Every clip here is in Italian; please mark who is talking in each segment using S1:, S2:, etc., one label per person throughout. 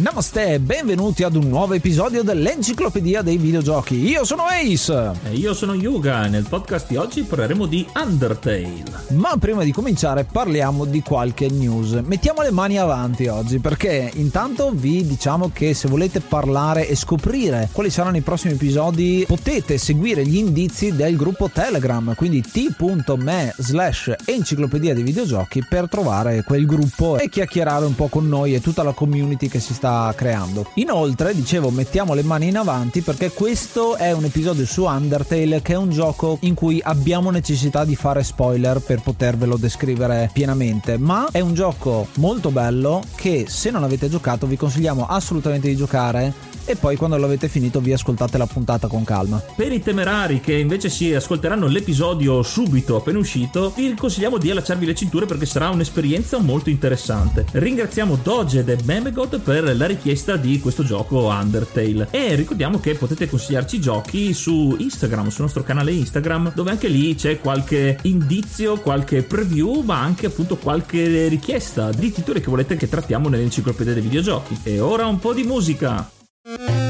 S1: Namaste e benvenuti ad un nuovo episodio dell'Enciclopedia dei Videogiochi. Io sono Ace.
S2: E io sono Yuga e nel podcast di oggi parleremo di Undertale.
S1: Ma prima di cominciare parliamo di qualche news. Mettiamo le mani avanti oggi perché intanto vi diciamo che se volete parlare e scoprire quali saranno i prossimi episodi potete seguire gli indizi del gruppo Telegram, quindi t.me slash enciclopedia dei videogiochi per trovare quel gruppo e chiacchierare un po' con noi e tutta la community che si sta creando. Inoltre, dicevo, mettiamo le mani in avanti perché questo è un episodio su Undertale che è un gioco in cui abbiamo necessità di fare spoiler per potervelo descrivere pienamente, ma è un gioco molto bello che se non avete giocato vi consigliamo assolutamente di giocare e poi quando l'avete finito vi ascoltate la puntata con calma.
S2: Per i temerari che invece si ascolteranno l'episodio subito appena uscito, vi consigliamo di allacciarvi le cinture perché sarà un'esperienza molto interessante. Ringraziamo Doged e Memegod per la richiesta di questo gioco Undertale e ricordiamo che potete consigliarci giochi su Instagram, sul nostro canale Instagram, dove anche lì c'è qualche indizio, qualche preview, ma anche appunto qualche richiesta di titoli che volete che trattiamo nell'enciclopedia dei videogiochi. E ora un po' di musica.
S1: Música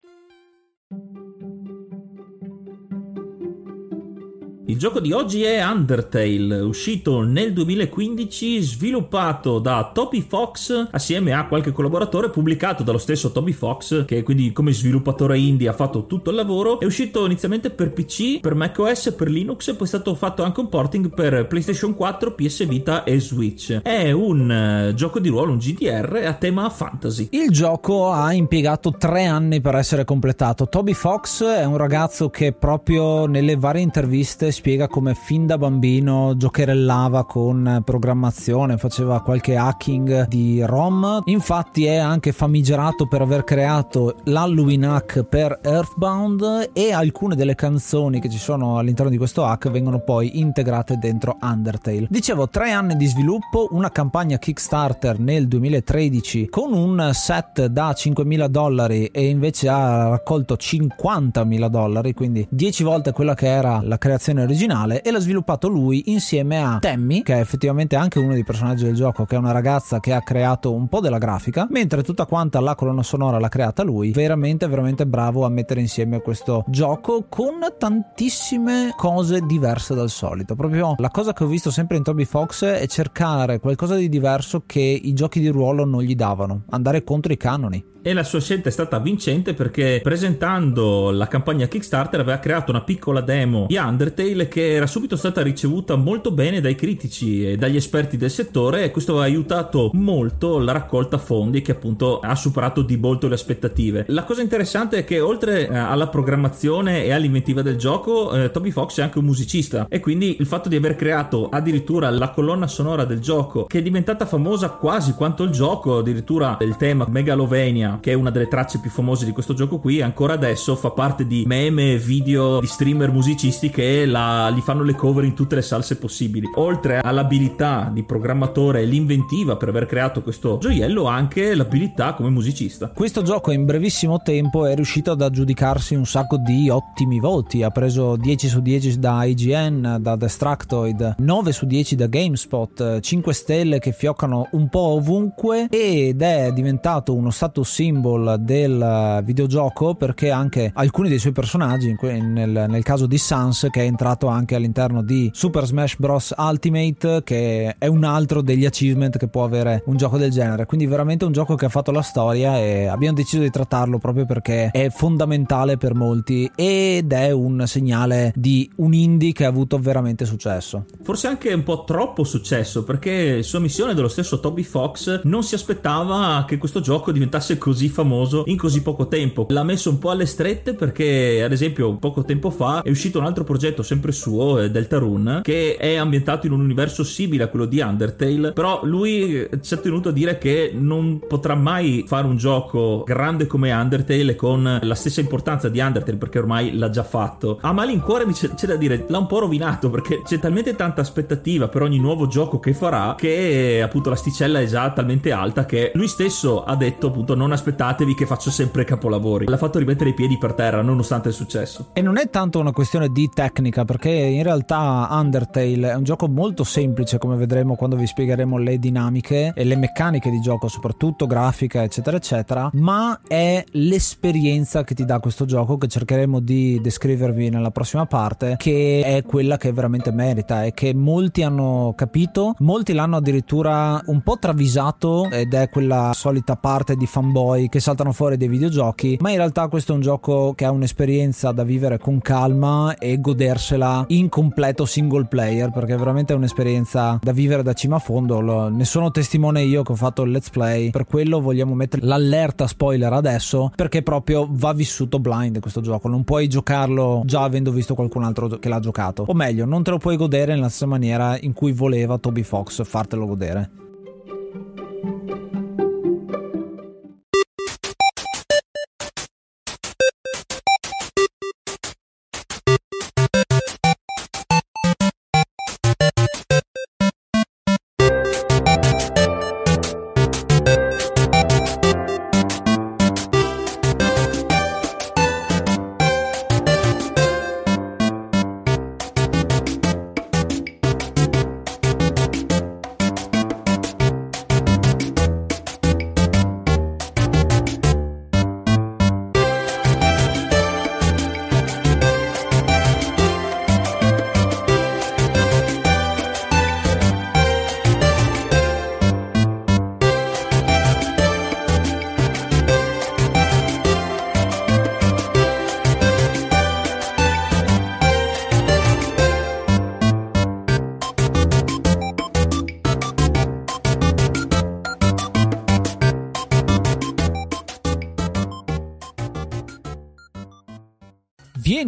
S2: Il gioco di oggi è Undertale, uscito nel 2015, sviluppato da Toby Fox assieme a qualche collaboratore, pubblicato dallo stesso Toby Fox, che quindi come sviluppatore indie ha fatto tutto il lavoro. È uscito inizialmente per PC, per macOS, per Linux, poi è stato fatto anche un porting per PlayStation 4, PS Vita e Switch. È un uh, gioco di ruolo, un GDR a tema fantasy.
S1: Il gioco ha impiegato tre anni per essere completato. Toby Fox è un ragazzo che proprio nelle varie interviste spiega come fin da bambino giocherellava con programmazione, faceva qualche hacking di ROM. Infatti è anche famigerato per aver creato l'Halloween hack per Earthbound e alcune delle canzoni che ci sono all'interno di questo hack vengono poi integrate dentro Undertale. Dicevo, tre anni di sviluppo, una campagna Kickstarter nel 2013 con un set da 5.000 dollari e invece ha raccolto 50.000 dollari, quindi 10 volte quella che era la creazione originale e l'ha sviluppato lui insieme a Tammy, che è effettivamente anche uno dei personaggi del gioco, che è una ragazza che ha creato un po' della grafica, mentre tutta quanta la colonna sonora l'ha creata lui. Veramente, veramente bravo a mettere insieme questo gioco con tantissime cose diverse dal solito. Proprio la cosa che ho visto sempre in Toby Fox è cercare qualcosa di diverso che i giochi di ruolo non gli davano, andare contro i canoni.
S2: E la sua scelta è stata vincente perché presentando la campagna Kickstarter aveva creato una piccola demo di Undertale che era subito stata ricevuta molto bene dai critici e dagli esperti del settore e questo ha aiutato molto la raccolta fondi che appunto ha superato di molto le aspettative. La cosa interessante è che oltre eh, alla programmazione e all'inventiva del gioco, eh, Toby Fox è anche un musicista e quindi il fatto di aver creato addirittura la colonna sonora del gioco che è diventata famosa quasi quanto il gioco, addirittura il tema Megalovania che è una delle tracce più famose di questo gioco qui, ancora adesso fa parte di meme, video di streamer musicisti che la, gli fanno le cover in tutte le salse possibili. Oltre all'abilità di programmatore e l'inventiva per aver creato questo gioiello, anche l'abilità come musicista.
S1: Questo gioco in brevissimo tempo è riuscito ad aggiudicarsi un sacco di ottimi voti, ha preso 10 su 10 da IGN, da Destructoid, 9 su 10 da GameSpot, 5 stelle che fioccano un po' ovunque ed è diventato uno status symbol del videogioco perché anche alcuni dei suoi personaggi, nel, nel caso di Sans che è entrato anche all'interno di Super Smash Bros. Ultimate che è un altro degli achievement che può avere un gioco del genere, quindi veramente un gioco che ha fatto la storia e abbiamo deciso di trattarlo proprio perché è fondamentale per molti ed è un segnale di un indie che ha avuto veramente successo.
S2: Forse anche un po' troppo successo perché sua missione dello stesso Toby Fox non si aspettava che questo gioco diventasse così così famoso in così poco tempo. L'ha messo un po' alle strette perché, ad esempio, poco tempo fa è uscito un altro progetto sempre suo, eh, Deltarune, che è ambientato in un universo simile a quello di Undertale, però lui ci ha tenuto a dire che non potrà mai fare un gioco grande come Undertale con la stessa importanza di Undertale perché ormai l'ha già fatto. A malincuore mi c'è, c'è da dire, l'ha un po' rovinato perché c'è talmente tanta aspettativa per ogni nuovo gioco che farà che appunto l'asticella è già talmente alta che lui stesso ha detto appunto non aspettatevi che faccio sempre capolavori. L'ha fatto rimettere i piedi per terra nonostante il successo.
S1: E non è tanto una questione di tecnica, perché in realtà Undertale è un gioco molto semplice, come vedremo quando vi spiegheremo le dinamiche e le meccaniche di gioco, soprattutto grafica, eccetera, eccetera. Ma è l'esperienza che ti dà questo gioco, che cercheremo di descrivervi nella prossima parte, che è quella che veramente merita e che molti hanno capito, molti l'hanno addirittura un po' travisato ed è quella solita parte di fanboy poi che saltano fuori dei videogiochi, ma in realtà questo è un gioco che ha un'esperienza da vivere con calma e godersela in completo single player, perché veramente è un'esperienza da vivere da cima a fondo. Ne sono testimone io che ho fatto il let's play, per quello vogliamo mettere l'allerta spoiler adesso, perché proprio va vissuto blind questo gioco, non puoi giocarlo già avendo visto qualcun altro che l'ha giocato, o meglio, non te lo puoi godere nella stessa maniera in cui voleva Toby Fox fartelo godere.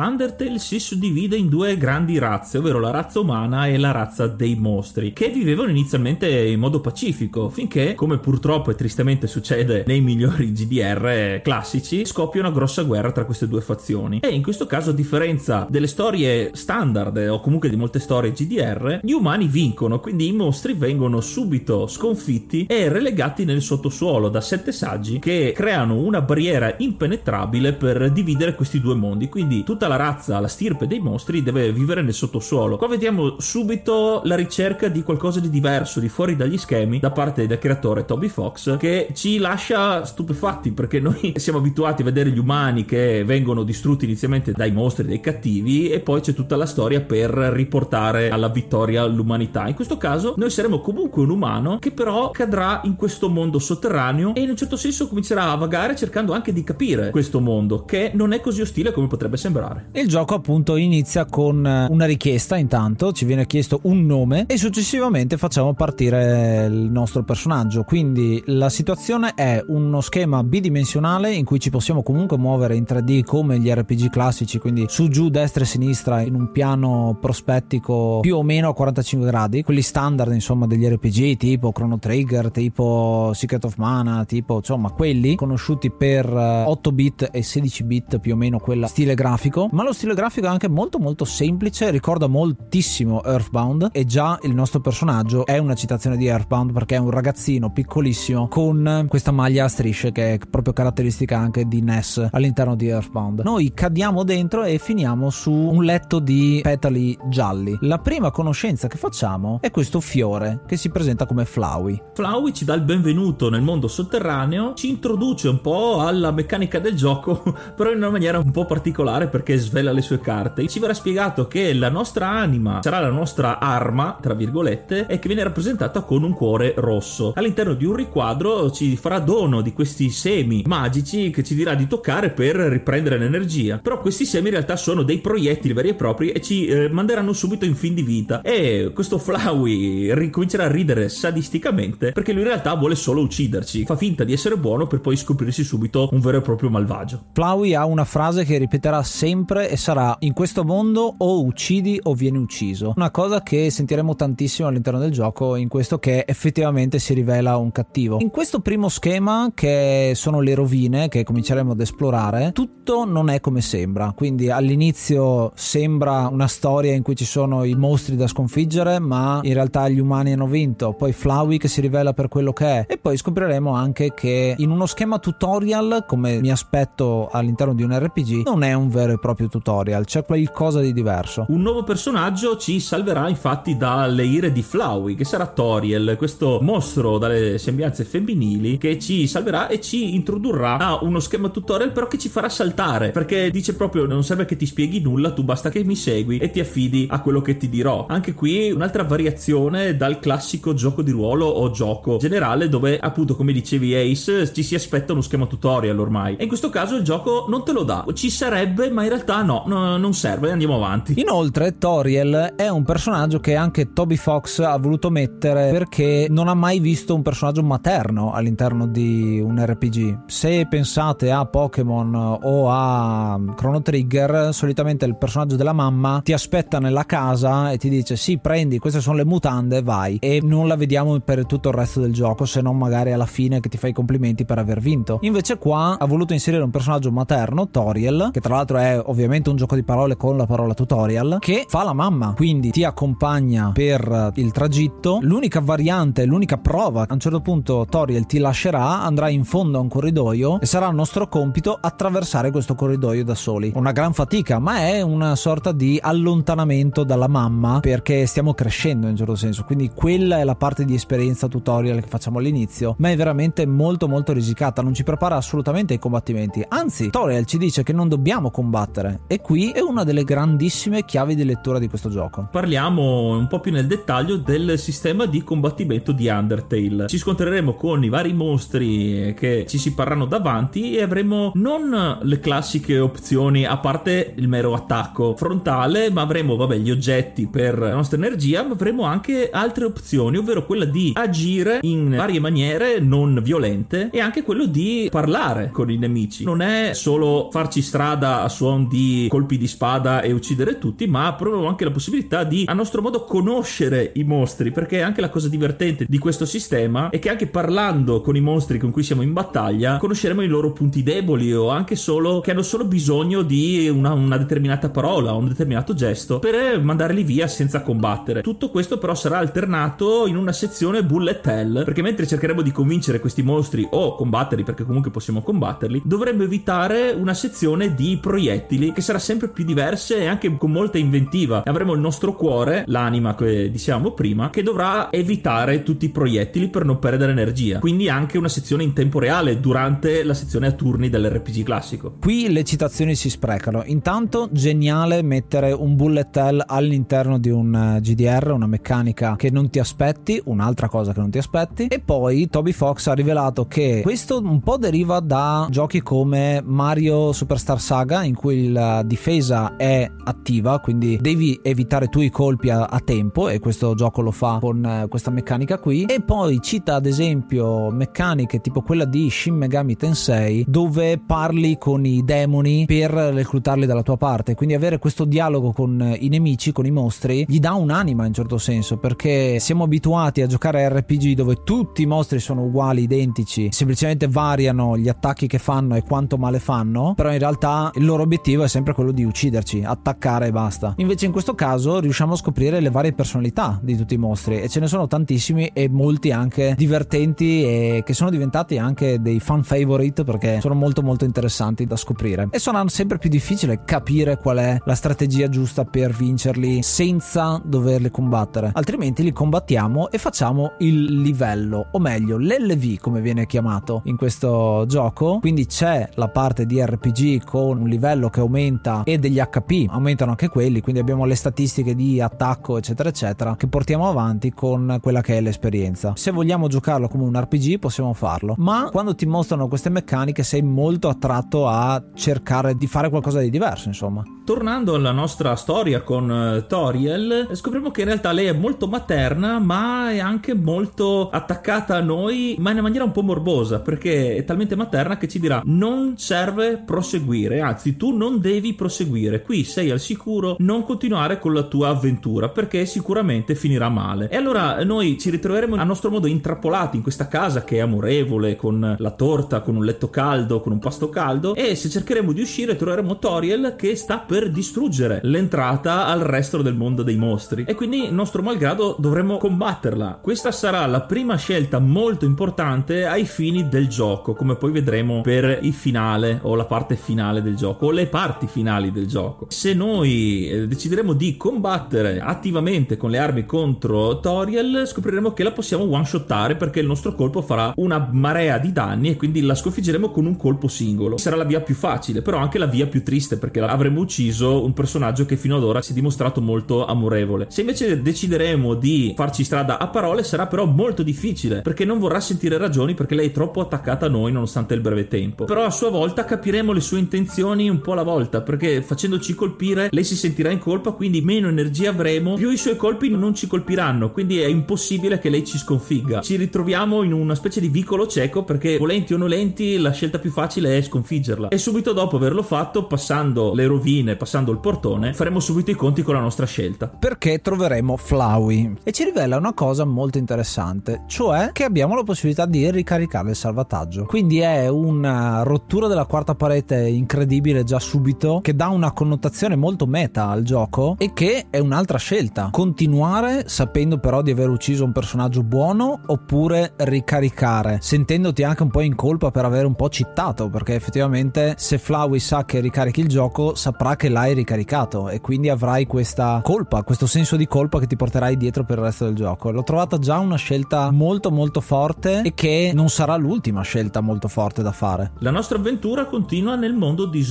S2: Undertale si suddivide in due grandi razze, ovvero la razza umana e la razza dei mostri, che vivevano inizialmente in modo pacifico, finché, come purtroppo e tristemente succede nei migliori GDR classici, scoppia una grossa guerra tra queste due fazioni. E in questo caso, a differenza delle storie standard o comunque di molte storie GDR, gli umani vincono, quindi i mostri vengono subito sconfitti e relegati nel sottosuolo da sette saggi che creano una barriera impenetrabile per dividere questi due mondi. Quindi tutta la razza, la stirpe dei mostri deve vivere nel sottosuolo. Qua vediamo subito la ricerca di qualcosa di diverso, di fuori dagli schemi, da parte del creatore Toby Fox, che ci lascia stupefatti perché noi siamo abituati a vedere gli umani che vengono distrutti inizialmente dai mostri, dai cattivi, e poi c'è tutta la storia per riportare alla vittoria l'umanità. In questo caso noi saremo comunque un umano che però cadrà in questo mondo sotterraneo e in un certo senso comincerà a vagare cercando anche di capire questo mondo che non è così ostile come potrebbe sembrare.
S1: Il gioco appunto inizia con una richiesta intanto, ci viene chiesto un nome e successivamente facciamo partire il nostro personaggio. Quindi la situazione è uno schema bidimensionale in cui ci possiamo comunque muovere in 3D come gli RPG classici, quindi su giù destra e sinistra in un piano prospettico più o meno a 45 gradi, quelli standard insomma degli RPG tipo Chrono Trigger, tipo Secret of Mana, tipo insomma quelli conosciuti per 8 bit e 16 bit più o meno quella stile grafico, ma lo stile grafico è anche molto molto semplice, ricorda moltissimo Earthbound e già il nostro personaggio è una citazione di Earthbound perché è un ragazzino piccolissimo con questa maglia a strisce che è proprio caratteristica anche di Ness all'interno di Earthbound. Noi cadiamo dentro e finiamo su un letto di petali gialli. La prima conoscenza che facciamo è questo fiore che si presenta come Flowey.
S2: Flowey ci dà il benvenuto nel mondo sotterraneo, ci introduce un po' alla meccanica del gioco, però in una maniera un po' particolare perché svela le sue carte. Ci verrà spiegato che la nostra anima sarà la nostra arma, tra virgolette, e che viene rappresentata con un cuore rosso. All'interno di un riquadro ci farà dono di questi semi magici che ci dirà di toccare per riprendere l'energia. Però questi semi in realtà sono dei proiettili veri e propri e ci eh, manderanno subito in fin di vita. E questo Flowey ricomincerà a ridere sadisticamente perché lui in realtà vuole solo ucciderci. Fa finta di essere buono per poi scoprirsi subito un vero e proprio malvagio.
S1: Flowey ha una frase che ripeterà sempre e sarà in questo mondo o uccidi o vieni ucciso. Una cosa che sentiremo tantissimo all'interno del gioco in questo che effettivamente si rivela un cattivo. In questo primo schema che sono le rovine che cominceremo ad esplorare, tutto non è come sembra. Quindi all'inizio sembra una storia in cui ci sono i mostri da sconfiggere, ma in realtà gli umani hanno vinto. Poi Flowey che si rivela per quello che è e poi scopriremo anche che in uno schema tutorial, come mi aspetto all'interno di un RPG, non è un vero e proprio tutorial, c'è qualcosa di diverso.
S2: Un nuovo personaggio ci salverà infatti dalle ire di Flowey, che sarà Toriel, questo mostro dalle sembianze femminili che ci salverà e ci introdurrà a uno schema tutorial però che ci farà saltare, perché dice proprio non serve che ti spieghi nulla, tu basta che mi segui e ti affidi a quello che ti dirò. Anche qui un'altra variazione dal classico gioco di ruolo o gioco generale dove appunto come dicevi Ace ci si aspetta uno schema tutorial ormai e in questo caso il gioco non te lo dà ci sarebbe ma in realtà no, no non serve andiamo avanti.
S1: Inoltre Toriel è un personaggio che anche Toby Fox ha voluto mettere perché non ha mai visto un personaggio materno all'interno di un RPG se pensate a Pokémon o a Chrono Trigger solitamente il personaggio della mamma ti aspetta nella casa e ti dice sì prendi queste sono le mutande vai. E non la vediamo per tutto il resto del gioco se non magari alla fine che ti fa i complimenti per aver vinto. Invece qua ha voluto inserire un personaggio materno Toriel che tra l'altro è ovviamente un gioco di parole con la parola tutorial che fa la mamma quindi ti accompagna per il tragitto. L'unica variante l'unica prova a un certo punto Toriel ti lascerà andrà in fondo a un corridoio e sarà il nostro compito attraversare questo corridoio da soli. Una gran fatica ma è una sorta di allontanamento dalla mamma perché stiamo crescendo in un certo senso. Quindi quella è la parte di esperienza tutorial che facciamo all'inizio ma è veramente molto molto risicata. Non ci prepara assolutamente ai combattimenti. Anzi tutorial ci dice che non dobbiamo combattere e qui è una delle grandissime chiavi di lettura di questo gioco.
S2: Parliamo un po' più nel dettaglio del sistema di combattimento di Undertale. Ci scontreremo con i vari mostri che ci si parranno davanti e avremo non le classiche opzioni a parte il mero attacco frontale ma avremo vabbè gli oggetti per la nostra energia ma avremo anche altre opzioni ovvero quella di agire in varie maniere non violente e anche quello di parlare con i nemici. Non è solo farci strada a suon non di colpi di spada e uccidere tutti, ma proviamo anche la possibilità di a nostro modo conoscere i mostri, perché anche la cosa divertente di questo sistema è che anche parlando con i mostri con cui siamo in battaglia, conosceremo i loro punti deboli o anche solo che hanno solo bisogno di una, una determinata parola un determinato gesto per mandarli via senza combattere. Tutto questo però sarà alternato in una sezione bullet hell, perché mentre cercheremo di convincere questi mostri o combatterli, perché comunque possiamo combatterli, dovremmo evitare una sezione di proiettili che sarà sempre più diversa e anche con molta inventiva. Avremo il nostro cuore, l'anima che diciamo prima, che dovrà evitare tutti i proiettili per non perdere energia. Quindi anche una sezione in tempo reale durante la sezione a turni dell'RPG classico.
S1: Qui le citazioni si sprecano. Intanto geniale mettere un bullet hell all'interno di un eh, GDR, una meccanica che non ti aspetti, un'altra cosa che non ti aspetti. E poi Toby Fox ha rivelato che questo un po' deriva da giochi come Mario Superstar Saga in cui la difesa è attiva, quindi devi evitare tu i colpi a, a tempo e questo gioco lo fa con eh, questa meccanica qui. E poi cita ad esempio meccaniche tipo quella di Shin Megami Tensei dove parli con i demoni per reclutarli dalla tua parte, quindi avere questo dialogo con i nemici, con i mostri, gli dà un'anima in certo senso perché siamo abituati a giocare a RPG dove tutti i mostri sono uguali, identici, semplicemente variano gli attacchi che fanno e quanto male fanno, però in realtà il loro obiettivo è sempre quello di ucciderci, attaccare e basta. Invece in questo caso riusciamo a scoprire le varie personalità di tutti i mostri e ce ne sono tantissimi e molti anche divertenti e che sono diventati anche dei fan favorite perché sono molto molto interessanti da scoprire. E sarà sempre più difficile capire qual è la strategia giusta per vincerli senza doverli combattere. Altrimenti li combattiamo e facciamo il livello o meglio l'LV come viene chiamato in questo gioco. Quindi c'è la parte di RPG con un livello che aumenta e degli HP aumentano anche quelli quindi abbiamo le statistiche di attacco eccetera eccetera che portiamo avanti con quella che è l'esperienza. Se vogliamo giocarlo come un RPG possiamo farlo. Ma quando ti mostrano queste meccaniche sei molto attratto a cercare di fare qualcosa di diverso insomma.
S2: Tornando alla nostra storia con uh, Toriel, scopriamo che in realtà lei è molto materna, ma è anche molto attaccata a noi, ma in una maniera un po' morbosa, perché è talmente materna che ci dirà non serve proseguire, anzi tu non devi proseguire, qui sei al sicuro, non continuare con la tua avventura, perché sicuramente finirà male. E allora noi ci ritroveremo a nostro modo intrappolati in questa casa che è amorevole, con la torta, con un letto caldo, con un pasto caldo, e se cercheremo di uscire troveremo Toriel che sta per distruggere l'entrata al resto del mondo dei mostri e quindi nostro malgrado dovremo combatterla. Questa sarà la prima scelta molto importante ai fini del gioco, come poi vedremo per il finale o la parte finale del gioco o le parti finali del gioco. Se noi eh, decideremo di combattere attivamente con le armi contro Toriel, scopriremo che la possiamo one shottare perché il nostro colpo farà una marea di danni e quindi la sconfiggeremo con un colpo singolo. Sarà la via più facile, però anche la via più triste perché avremo ucciso un personaggio che fino ad ora si è dimostrato molto amorevole. Se invece decideremo di farci strada a parole sarà però molto difficile perché non vorrà sentire ragioni perché lei è troppo attaccata a noi nonostante il breve tempo. Però a sua volta capiremo le sue intenzioni un po' alla volta perché facendoci colpire lei si sentirà in colpa quindi meno energia avremo più i suoi colpi non ci colpiranno quindi è impossibile che lei ci sconfigga. Ci ritroviamo in una specie di vicolo cieco perché volenti o nolenti la scelta più facile è sconfiggerla e subito dopo averlo fatto passando le rovine passando il portone, faremo subito i conti con la nostra scelta.
S1: Perché troveremo Flowey e ci rivela una cosa molto interessante, cioè che abbiamo la possibilità di ricaricare il salvataggio. Quindi è una rottura della quarta parete incredibile già subito, che dà una connotazione molto meta al gioco e che è un'altra scelta. Continuare sapendo però di aver ucciso un personaggio buono oppure ricaricare, sentendoti anche un po' in colpa per aver un po' cittato, perché effettivamente se Flowey sa che ricarichi il gioco saprà che l'hai ricaricato e quindi avrai questa colpa, questo senso di colpa che ti porterai dietro per il resto del gioco. L'ho trovata già una scelta molto molto forte e che non sarà l'ultima scelta molto forte da fare.
S2: La nostra avventura continua nel mondo di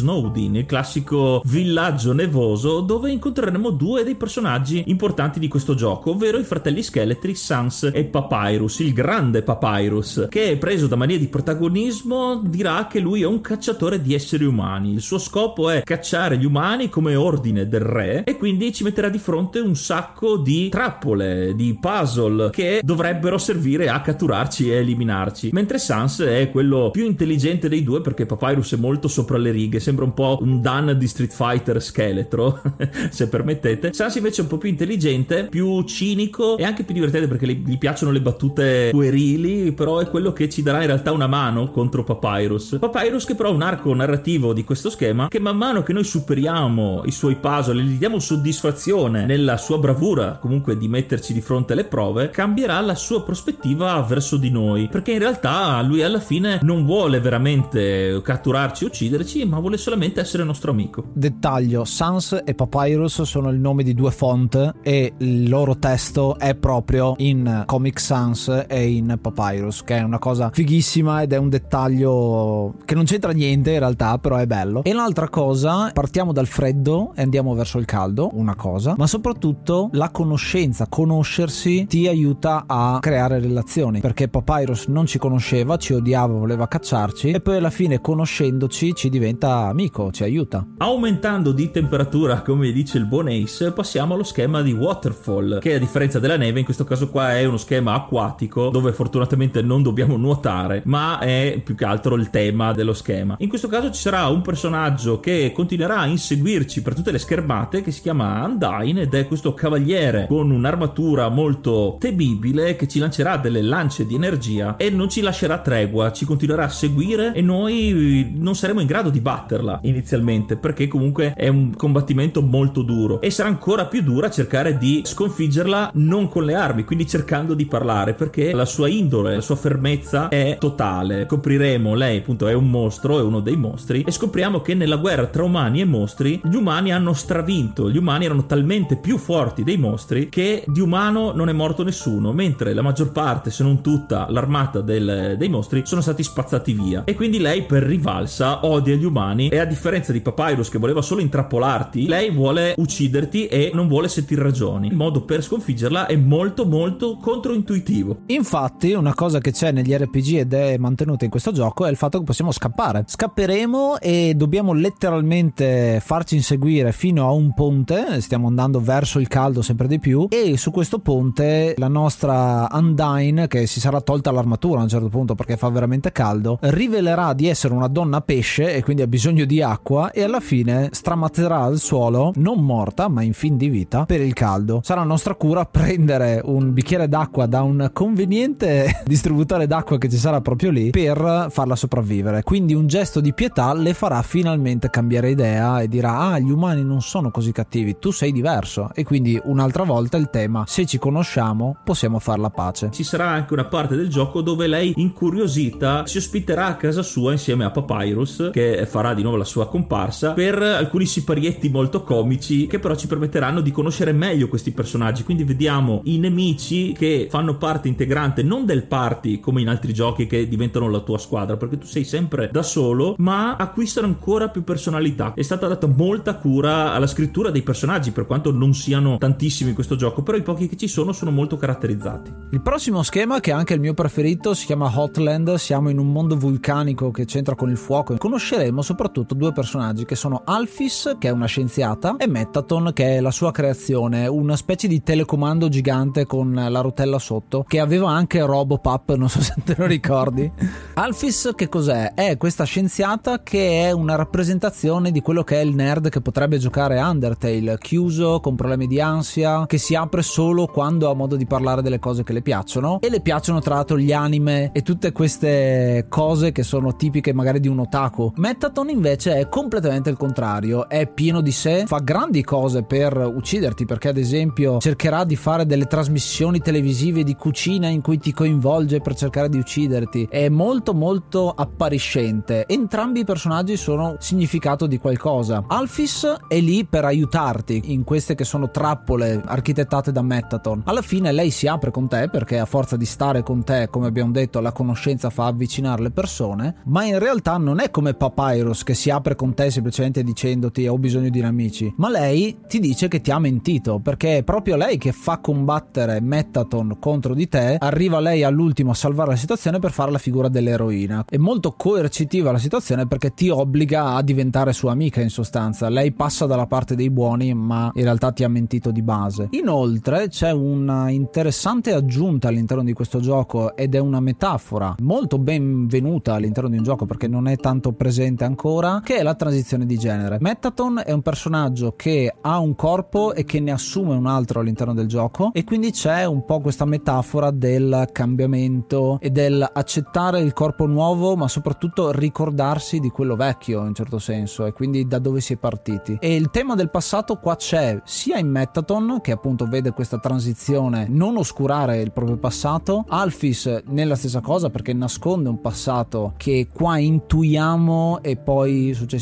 S2: Snowdin, il classico villaggio nevoso dove incontreremo due dei personaggi importanti di questo gioco, ovvero i fratelli scheletri Sans e Papyrus, il grande Papyrus, che preso da mania di protagonismo dirà che lui è un cacciatore di esseri umani. Il suo scopo è cacciare gli umani come ordine del re e quindi ci metterà di fronte un sacco di trappole, di puzzle che dovrebbero servire a catturarci e eliminarci. Mentre Sans è quello più intelligente dei due perché Papyrus è molto sopra le righe, sembra un po' un Dan di Street Fighter scheletro, se permettete. Sans invece è un po' più intelligente, più cinico e anche più divertente perché gli piacciono le battute puerili, però è quello che ci darà in realtà una mano contro Papyrus. Papyrus che però ha un arco narrativo di questo schema che man mano che noi superiamo i suoi puzzle e gli diamo soddisfazione nella sua bravura comunque di metterci di fronte alle prove, cambierà la sua prospettiva verso di noi, perché in realtà lui alla fine non vuole veramente catturarci ucciderci, ma vuole solamente essere nostro amico.
S1: Dettaglio, Sans e Papyrus sono il nome di due font e il loro testo è proprio in Comic Sans e in Papyrus, che è una cosa fighissima ed è un dettaglio che non c'entra niente in realtà, però è bello. E l'altra cosa, partiamo dal freddo e andiamo verso il caldo, una cosa, ma soprattutto la conoscenza, conoscersi ti aiuta a creare relazioni, perché Papyrus non ci conosceva, ci odiava, voleva cacciarci e poi alla fine conoscendoci ci diventa amico, ci aiuta.
S2: Aumentando di temperatura, come dice il buon Ace, passiamo allo schema di Waterfall, che a differenza della neve in questo caso qua è uno schema acquatico dove fortunatamente non dobbiamo nuotare, ma è più che altro il tema dello schema. In questo caso ci sarà un personaggio che continuerà a inseguirci per tutte le schermate che si chiama Undyne ed è questo cavaliere con un'armatura molto temibile che ci lancerà delle lance di energia e non ci lascerà tregua, ci continuerà a seguire e noi non saremo in grado di batterla inizialmente perché comunque è un combattimento molto duro e sarà ancora più dura cercare di sconfiggerla non con le armi, quindi cercando di parlare perché la sua indole, la sua fermezza è totale. Scopriremo, lei appunto è un mostro, è uno dei mostri e scopriamo che nella guerra tra umani e mostri gli umani hanno stravinto, gli umani erano talmente più forti dei mostri che di umano non è morto nessuno, mentre la maggior parte, se non tutta, l'armata del, dei mostri sono stati spazzati via. E quindi lei per rivalsa odia gli umani e a differenza di Papyrus che voleva solo intrappolarti, lei vuole ucciderti e non vuole sentire ragioni. Il modo per sconfiggerla è molto molto controintuitivo.
S1: Infatti, una cosa che c'è negli RPG ed è mantenuta in questo gioco è il fatto che possiamo scappare. Scapperemo e dobbiamo letteralmente farci inseguire fino a un ponte, stiamo andando verso il caldo sempre di più e su questo ponte la nostra Undyne che si sarà tolta l'armatura a un certo punto perché fa veramente caldo, rivelerà di essere una donna pesce e quindi ha bisogno di acqua e alla fine stramazzerà al suolo, non morta ma in fin di vita, per il caldo. Sarà nostra cura prendere un bicchiere d'acqua da un conveniente distributore d'acqua che ci sarà proprio lì per farla sopravvivere. Quindi un gesto di pietà le farà finalmente cambiare idea e dirà ah gli umani non sono così cattivi, tu sei diverso e quindi un'altra volta il tema se ci conosciamo possiamo far la pace.
S2: Ci sarà anche una parte del gioco dove lei incuriosita si ospiterà a casa sua insieme a Papyrus che farà di nuovo la sua comparsa per alcuni siparietti molto comici che però ci permetteranno di conoscere meglio questi personaggi. Quindi vediamo i nemici che fanno parte integrante non del party come in altri giochi che diventano la tua squadra perché tu sei sempre da solo ma acquistano ancora più personalità. È stata data molta cura alla scrittura dei personaggi per quanto non siano tantissimi in questo gioco però i pochi che ci sono sono molto caratterizzati.
S1: Il prossimo schema che è anche il mio preferito si chiama Hotland. Siamo in un mondo vulcanico che c'entra con il fuoco. Conosceremo soprattutto due personaggi che sono Alphys che è una scienziata e Metaton che è la sua creazione una specie di telecomando gigante con la rotella sotto che aveva anche Robopap non so se te lo ricordi Alphys che cos'è? è questa scienziata che è una rappresentazione di quello che è il nerd che potrebbe giocare Undertale chiuso con problemi di ansia che si apre solo quando ha modo di parlare delle cose che le piacciono e le piacciono tra l'altro gli anime e tutte queste cose che sono tipiche magari di un otaku Metaton invece è completamente il contrario. È pieno di sé fa grandi cose per ucciderti perché ad esempio cercherà di fare delle trasmissioni televisive di cucina in cui ti coinvolge per cercare di ucciderti. È molto molto appariscente. Entrambi i personaggi sono significato di qualcosa. Alphys è lì per aiutarti in queste che sono trappole architettate da Metaton alla fine lei si apre con te perché a forza di stare con te come abbiamo detto la conoscenza fa avvicinare le persone ma in realtà non è come Papyrus che si apre con te semplicemente dicendoti ho bisogno di amici ma lei ti dice che ti ha mentito perché è proprio lei che fa combattere Metaton contro di te arriva lei all'ultimo a salvare la situazione per fare la figura dell'eroina. È molto coercitiva la situazione perché ti obbliga a diventare sua amica in sostanza. Lei passa dalla parte dei buoni ma in realtà ti ha mentito di base. Inoltre c'è una interessante aggiunta all'interno di questo gioco ed è una metafora molto benvenuta all'interno di un gioco perché non è tanto presente ancora che è la transizione di genere. Metaton è un personaggio che ha un corpo e che ne assume un altro all'interno del gioco e quindi c'è un po' questa metafora del cambiamento e del accettare il corpo nuovo ma soprattutto ricordarsi di quello vecchio in certo senso e quindi da dove si è partiti. E il tema del passato qua c'è sia in Metaton che appunto vede questa transizione non oscurare il proprio passato, Alphys nella stessa cosa perché nasconde un passato che qua intuiamo e poi successivamente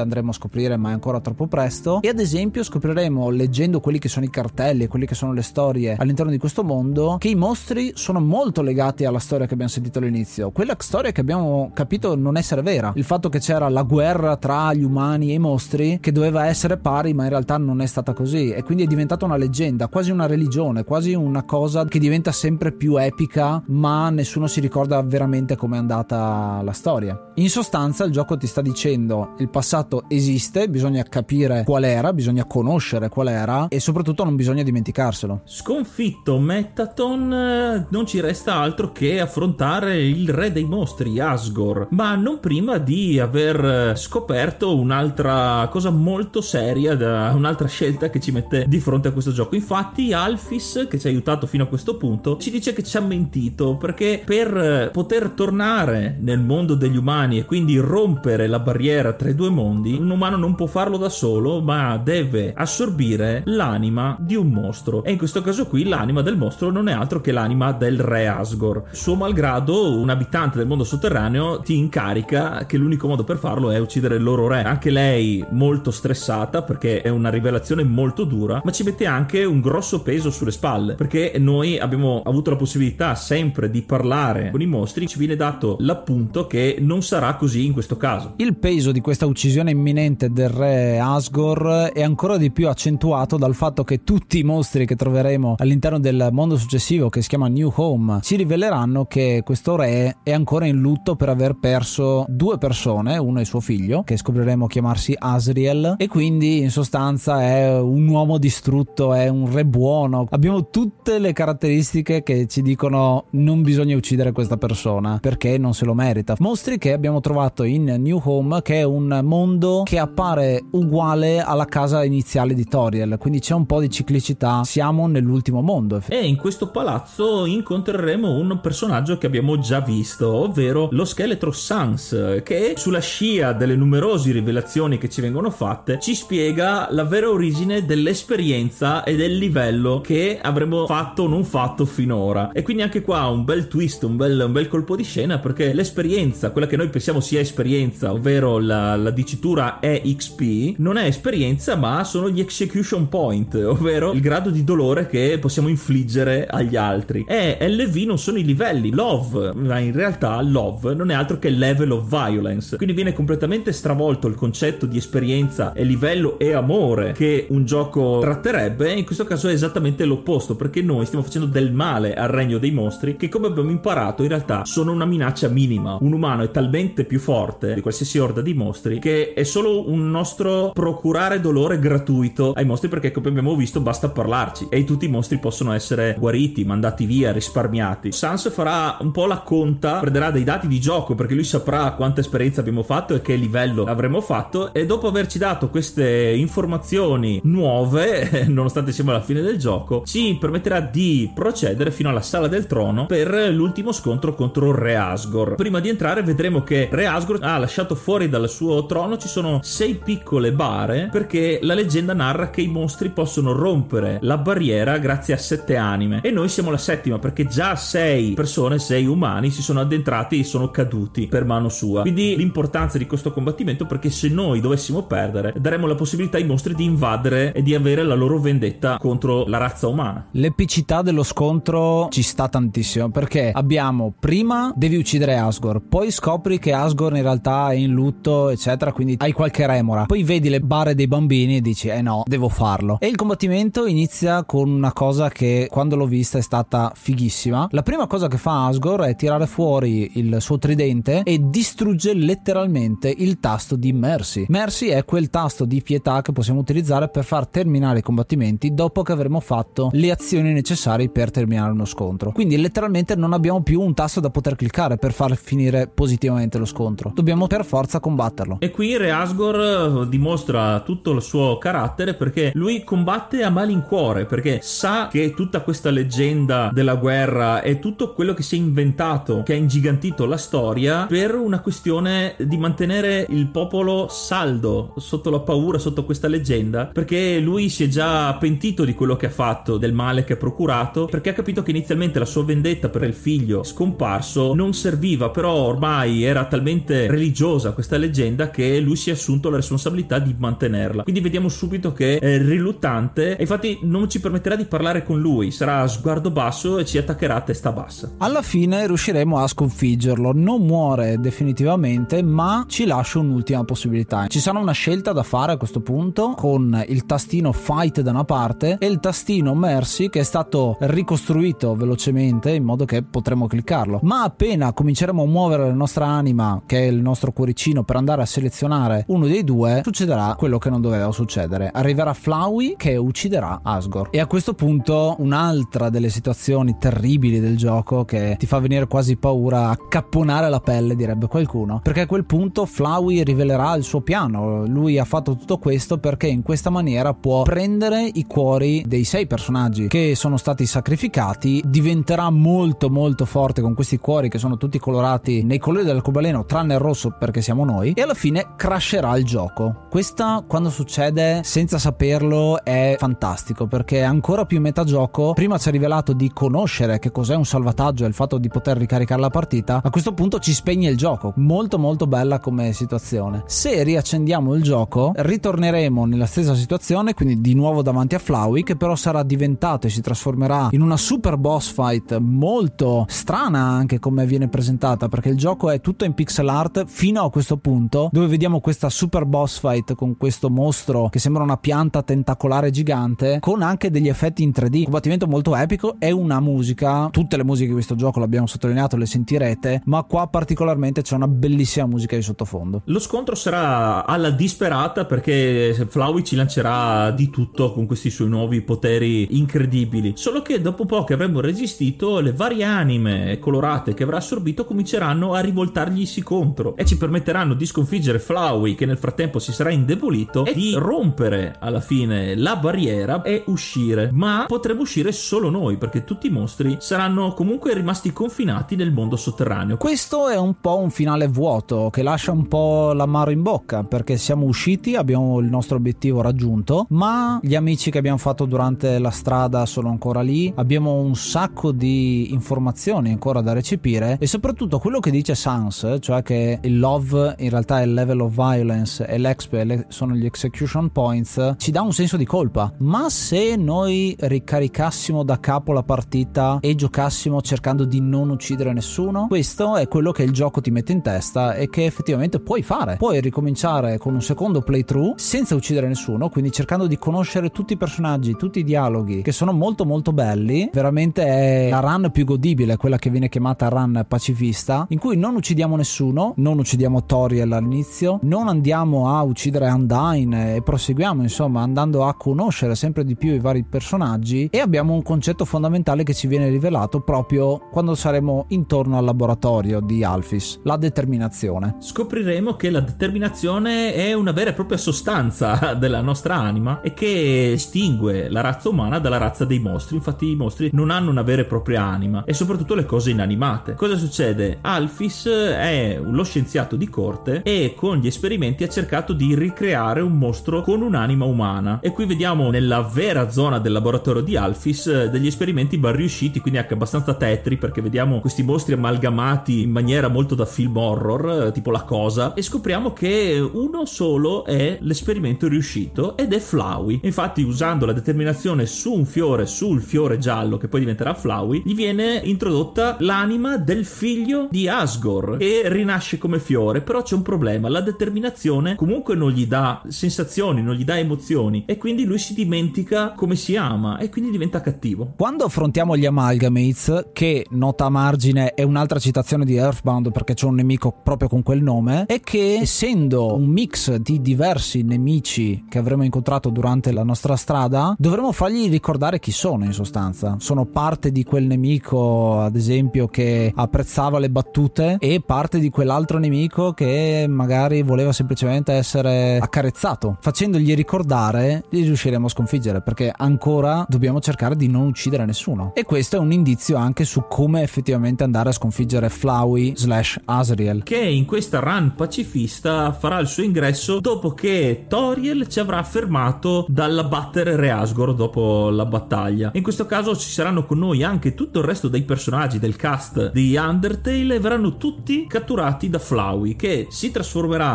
S1: andremo a scoprire ma è ancora troppo presto. E ad esempio scopriremo leggendo quelli che sono i cartelli e quelli che sono le storie all'interno di questo mondo che i mostri sono molto legati alla storia che abbiamo sentito all'inizio. Quella storia che abbiamo capito non essere vera. Il fatto che c'era la guerra tra gli umani e i mostri che doveva essere pari ma in realtà non è stata così. E quindi è diventata una leggenda quasi una religione quasi una cosa che diventa sempre più epica ma nessuno si ricorda veramente come è andata la storia. In sostanza il gioco ti sta dicendo il passato esiste bisogna capire qual era bisogna conoscere qual era e soprattutto non bisogna dimenticarselo.
S2: Sconfitto Metaton non ci resta altro che affrontare il re dei mostri Asgore ma non prima di aver scoperto un'altra cosa molto seria un'altra scelta che ci mette di fronte a questo gioco. Infatti Alphys che ci ha aiutato fino a questo punto ci dice che ci ha mentito perché per poter tornare nel mondo degli umani e quindi rompere la barriera tra i due mondi un umano non può farlo da solo ma deve assorbire l'anima di un mostro. E in questo caso qui l'anima del mostro non è altro che l'anima del re Asgore. Suo malgrado un abitante del mondo sotterraneo ti incarica che l'unico modo per farlo è uccidere il loro re. Anche lei molto stressata perché è una rivelazione molto dura ma ci mette anche un grosso peso sulle spalle perché noi abbiamo avuto la possibilità sempre di parlare con i mostri. Ci viene dato l'appunto che non sarà così in questo caso.
S1: Il peso di questa uccisione imminente del re Asgore è ancora di più accentuato dal fatto che tutti i mostri che troveremo all'interno del mondo successivo che si chiama New Home ci riveleranno che questo re è ancora in lutto per aver perso due persone uno è suo figlio che scopriremo chiamarsi Asriel e quindi in sostanza è un uomo distrutto è un re buono. Abbiamo tutte le caratteristiche che ci dicono non bisogna uccidere questa persona perché non se lo merita. Mostri che abbiamo trovato in New Home che è un mondo che appare uguale alla casa iniziale di Toriel. Quindi c'è un po' di ciclicità. Siamo nell'ultimo mondo
S2: e in questo palazzo incontreremo un personaggio che abbiamo già visto ovvero lo scheletro Sans che sulla scia delle numerose rivelazioni che ci vengono fatte ci spiega la vera origine dell'esperienza e del livello che avremmo fatto o non fatto finora. E quindi anche qua un bel twist un bel, un bel colpo di scena perché l'esperienza quella che noi pensiamo sia esperienza ovvero la, la dicitura EXP non è esperienza ma sono gli execution point ovvero il grado di dolore che possiamo infliggere agli altri. E LV non sono i livelli love ma in realtà love non è altro che level of violence. Quindi viene completamente stravolto il concetto di esperienza e livello e amore che un gioco tratterebbe in questo caso è esattamente l'opposto perché noi stiamo facendo del male al regno dei mostri che come abbiamo imparato in realtà sono una minaccia minima. Un umano è talmente più forte di qualsiasi orda di mostri che è solo un nostro procurare dolore gratuito ai mostri perché come abbiamo visto basta parlarci. E tutti i mostri possono essere guariti mandati via risparmiati. Sans farà un po' la conta prenderà dei dati di gioco perché lui saprà quanta esperienza abbiamo fatto e che livello avremo fatto. E dopo averci dato queste informazioni nuove nonostante siamo alla fine del gioco ci permetterà di procedere fino alla sala del trono per l'ultimo scontro contro Re Asgore prima di entrare vedremo che Re Asgore ha lasciato fuori dal suo trono ci sono sei piccole bare perché la leggenda narra che i mostri possono rompere la barriera grazie a sette anime. E noi siamo la settima perché già sei persone sei umani si sono addentrati e sono caduti per mano sua. Quindi l'importanza di questo combattimento perché se noi dovessimo perdere daremo la possibilità ai mostri di invadere e di avere la loro vendetta contro la razza umana.
S1: L'epicità dello scontro ci sta tantissimo perché abbiamo prima devi uccidere Asgore poi scopri che Asgore in realtà è in lutto eccetera quindi hai qualche remora. Poi vedi le bare dei bambini e dici eh no devo farlo. E il combattimento inizia con una cosa che quando l'ho vista è stata fighissima. La prima cosa che fa Asgore è tirare fuori il suo tridente e distrugge letteralmente il tasto di Mercy. Mercy è quel tasto di pietà che possiamo utilizzare per far terminare i combattimenti dopo che avremo fatto le azioni necessarie per terminare uno scontro. Quindi letteralmente non abbiamo più un tasto da poter cliccare per far finire positivamente lo scontro. Dobbiamo per forza combatterlo sconfiggerlo.
S2: E qui Re Asgore dimostra tutto il suo carattere perché lui combatte a malincuore perché sa che tutta questa leggenda della guerra è tutto quello che si è inventato, che ha ingigantito la storia per una questione di mantenere il popolo saldo sotto la paura, sotto questa leggenda, perché lui si è già pentito di quello che ha fatto, del male che ha procurato, perché ha capito che inizialmente la sua vendetta per il figlio scomparso non serviva, però ormai era talmente religiosa questa leggenda che lui si è assunto la responsabilità di mantenerla. Quindi vediamo subito che è riluttante e infatti non ci permetterà di parlare con lui, sarà a sguardo basso e ci attaccherà a testa bassa.
S1: Alla fine riusciremo a sconfiggerlo, non muore definitivamente, ma ci lascia un'ultima possibilità. Ci sarà una scelta da fare a questo punto con il tastino fight da una parte e il tastino mercy che è stato ricostruito velocemente in modo che potremo cliccarlo. Ma appena cominceremo a muovere la nostra anima, che è il nostro cuoricino, per andare a selezionare uno dei due, succederà quello che non doveva succedere. Arriverà Flowey che ucciderà Asgore. E a questo punto un'altra delle situazioni terribili del gioco che ti fa venire quasi paura, accapponare la pelle, direbbe qualcuno. Perché a quel punto Flowey rivelerà il suo piano. Lui ha fatto tutto questo perché in questa maniera può prendere i cuori dei sei personaggi che sono stati sacrificati. Diventerà molto molto forte con questi cuori che sono tutti colorati nei colori dell'arcobaleno, tranne il rosso perché siamo noi. E alla fine crasherà il gioco. Questa quando succede senza saperlo è fantastico perché è ancora più metagioco. Prima ci ha rivelato di conoscere che cos'è un salvataggio e il fatto di poter ricaricare la partita. A questo punto ci spegne il gioco. Molto molto bella come situazione. Se riaccendiamo il gioco, ritorneremo nella stessa situazione, quindi di nuovo davanti a Flowey, che però sarà diventato e si trasformerà in una super boss fight molto strana anche come viene presentata, perché il gioco è tutto in pixel art fino a questo punto, dove vediamo questa super boss fight con questo mostro che sembra una pianta tentacolare gigante, con anche degli effetti in 3D. Combattimento molto epico e una musica. Tutte le musiche di questo gioco l'abbiamo sottolineato, le sentirete, ma qua particolarmente c'è una bellissima musica di sottofondo.
S2: Lo scontro sarà alla disperata perché Flowey ci lancerà di tutto con questi suoi nuovi poteri incredibili. Solo che dopo un po' che avremo resistito, le varie anime colorate che avrà assorbito cominceranno a rivoltarglisi contro e ci permetteranno di sconfiggere Flowey che nel frattempo si sarà indebolito e di rompere alla fine la barriera e uscire. Ma potremo uscire solo noi perché tutti i mostri saranno comunque rimasti confinati nel mondo sotterraneo.
S1: Questo è un po' un finale vuoto che lascia un po' l'amaro in bocca perché siamo usciti, abbiamo il nostro obiettivo raggiunto, ma gli amici che abbiamo fatto durante la strada sono ancora lì, abbiamo un sacco di informazioni ancora da recepire e soprattutto quello che dice Sans, cioè che il love in realtà è il level of violence e l'exp sono gli execution points, ci dà un senso di colpa. Ma se noi ricaricassimo da capo la partita e giocassimo cercando di non uccidere nessuno, questo è quello che il gioco ti mette in testa e che effettivamente puoi fare. Puoi ricominciare con un secondo playthrough senza uccidere nessuno, quindi cercando di conoscere tutti i personaggi, tutti i dialoghi che sono molto molto belli. Veramente è la run più godibile, quella che viene chiamata run pacifista, in cui non uccidiamo nessuno, non uccidiamo Toriel all'inizio, non andiamo a uccidere Undyne e proseguiamo insomma andando a conoscere sempre di più i vari personaggi e abbiamo un concetto fondamentale che ci viene rivelato proprio quando saremo intorno al laboratorio di Alphys, la determinazione.
S2: Scopriremo che la determinazione è una vera e propria sostanza della nostra anima e che distingue la razza umana dalla razza dei mostri. Infatti i mostri non hanno una vera e propria anima e soprattutto le cose inanimate. Cosa succede? Alphys è lo scienziato di corte e con gli esperimenti ha cercato di ricreare un mostro con un'anima umana. E qui vediamo nella vera zona del laboratorio di Alphys degli esperimenti ben riusciti, quindi anche abbastanza tetri perché vediamo questi mostri amalgamati in maniera molto da film horror, tipo la cosa, e scopriamo che uno solo è l'esperimento riuscito ed è Flowey. Infatti usando la determinazione su un fiore, sul fiore giallo che poi diventerà Flowey, gli viene introdotta l'anima del figlio di Asgore e rinasce come fiore, però c'è un problema, la determinazione comunque non gli dà sensazioni, non gli dà emozioni e quindi lui si dimentica come si ama e quindi diventa cattivo.
S1: Quando affrontiamo gli Amalgamates, che nota a margine è un'altra citazione di Earthbound perché c'è un nemico proprio con quel nome, è che essendo un mix di diversi nemici che avremo incontrato durante la nostra strada, dovremo fargli ricordare chi sono in sostanza. Sono parte di quel nemico, ad esempio, che apprezzava le battute e parte di quell'altro nemico che magari voleva semplicemente essere accarezzato. Facendogli ricordare, li riusciremo a sconfiggere perché ancora dobbiamo cercare di non uccidere nessuno. E questo è un indizio anche su come effettivamente andare a sconfiggere Flowey slash Asriel.
S2: Che in questa run pacifista farà il suo ingresso dopo che Toriel ci avrà fermato dall'abbattere Re Asgore dopo la battaglia. In questo caso ci saranno con noi anche tutto il resto dei personaggi del cast di Undertale e verranno tutti catturati da Flowey che si trasformerà